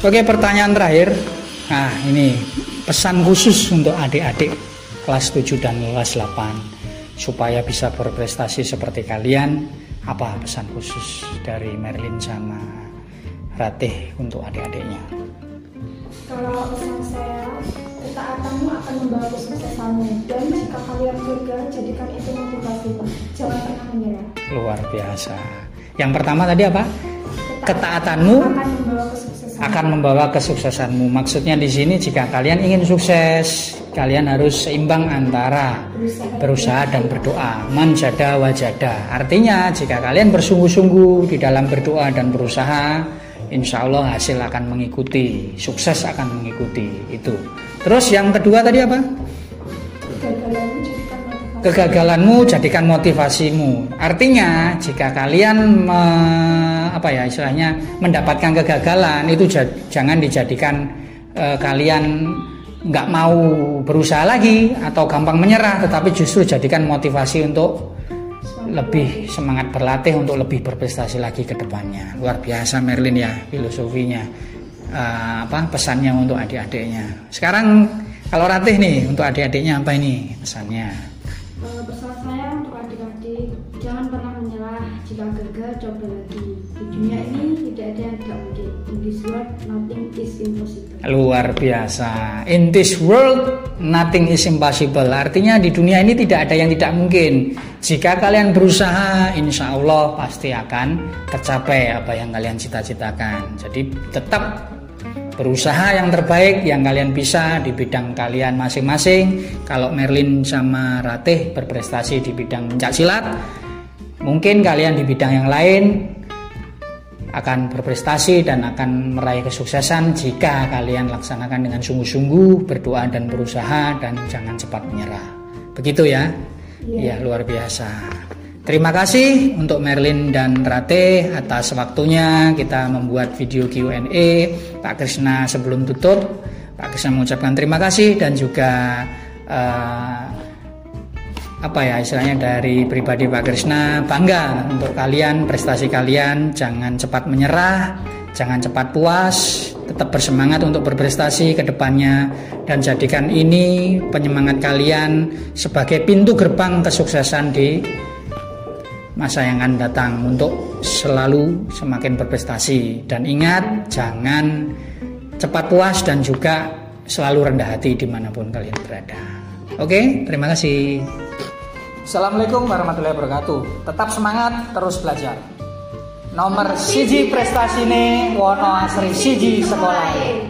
Oke, pertanyaan terakhir. Nah, ini pesan khusus untuk adik-adik kelas 7 dan kelas 8 supaya bisa berprestasi seperti kalian. Apa pesan khusus dari Merlin sama Ratih untuk adik-adiknya? Kalau pesan saya, ketaatanmu akan membawa kesuksesanmu dan jika kalian gagal, jadikan itu motivasi. Jangan pernah menyerah. Luar biasa. Yang pertama tadi apa? Ketaatanmu akan membawa kesuksesanmu. Maksudnya di sini jika kalian ingin sukses, kalian harus seimbang antara berusaha dan berdoa. Manjada wajada. Artinya jika kalian bersungguh-sungguh di dalam berdoa dan berusaha, insya Allah hasil akan mengikuti, sukses akan mengikuti itu. Terus yang kedua tadi apa? Kegagalanmu jadikan motivasimu. Artinya jika kalian me- apa ya istilahnya mendapatkan kegagalan itu ja- jangan dijadikan eh, kalian nggak mau berusaha lagi atau gampang menyerah, tetapi justru jadikan motivasi untuk lebih semangat berlatih untuk lebih berprestasi lagi ke depannya. Luar biasa Merlin ya filosofinya. Eh, apa pesannya untuk adik-adiknya. Sekarang kalau Ratih nih untuk adik-adiknya apa ini pesannya? Eh, Pesan saya untuk adik-adik, jangan pernah menyerah. Jika gagal, coba lagi. Di dunia ini tidak ada yang tidak mungkin. In this world, nothing is impossible. Luar biasa. In this world nothing is impossible. Artinya di dunia ini tidak ada yang tidak mungkin. Jika kalian berusaha, insya Allah pasti akan tercapai apa yang kalian cita-citakan. Jadi tetap berusaha yang terbaik yang kalian bisa di bidang kalian masing-masing. Kalau Merlin sama Ratih berprestasi di bidang pencak silat, mungkin kalian di bidang yang lain akan berprestasi dan akan meraih kesuksesan jika kalian laksanakan dengan sungguh-sungguh, berdoa dan berusaha dan jangan cepat menyerah. Begitu ya? Iya, luar biasa. Terima kasih untuk Merlin dan Rate atas waktunya kita membuat video Q&A. Pak Krisna sebelum tutup, Pak Krisna mengucapkan terima kasih dan juga eh, apa ya istilahnya dari pribadi Pak Krisna bangga untuk kalian prestasi kalian jangan cepat menyerah jangan cepat puas tetap bersemangat untuk berprestasi ke depannya dan jadikan ini penyemangat kalian sebagai pintu gerbang kesuksesan di masa yang akan datang untuk selalu semakin berprestasi dan ingat jangan cepat puas dan juga selalu rendah hati di mana pun kalian berada oke terima kasih Assalamualaikum warahmatullahi wabarakatuh. Tetap semangat, terus belajar. Nomor siji prestasi ini Wono Asri siji sekolah.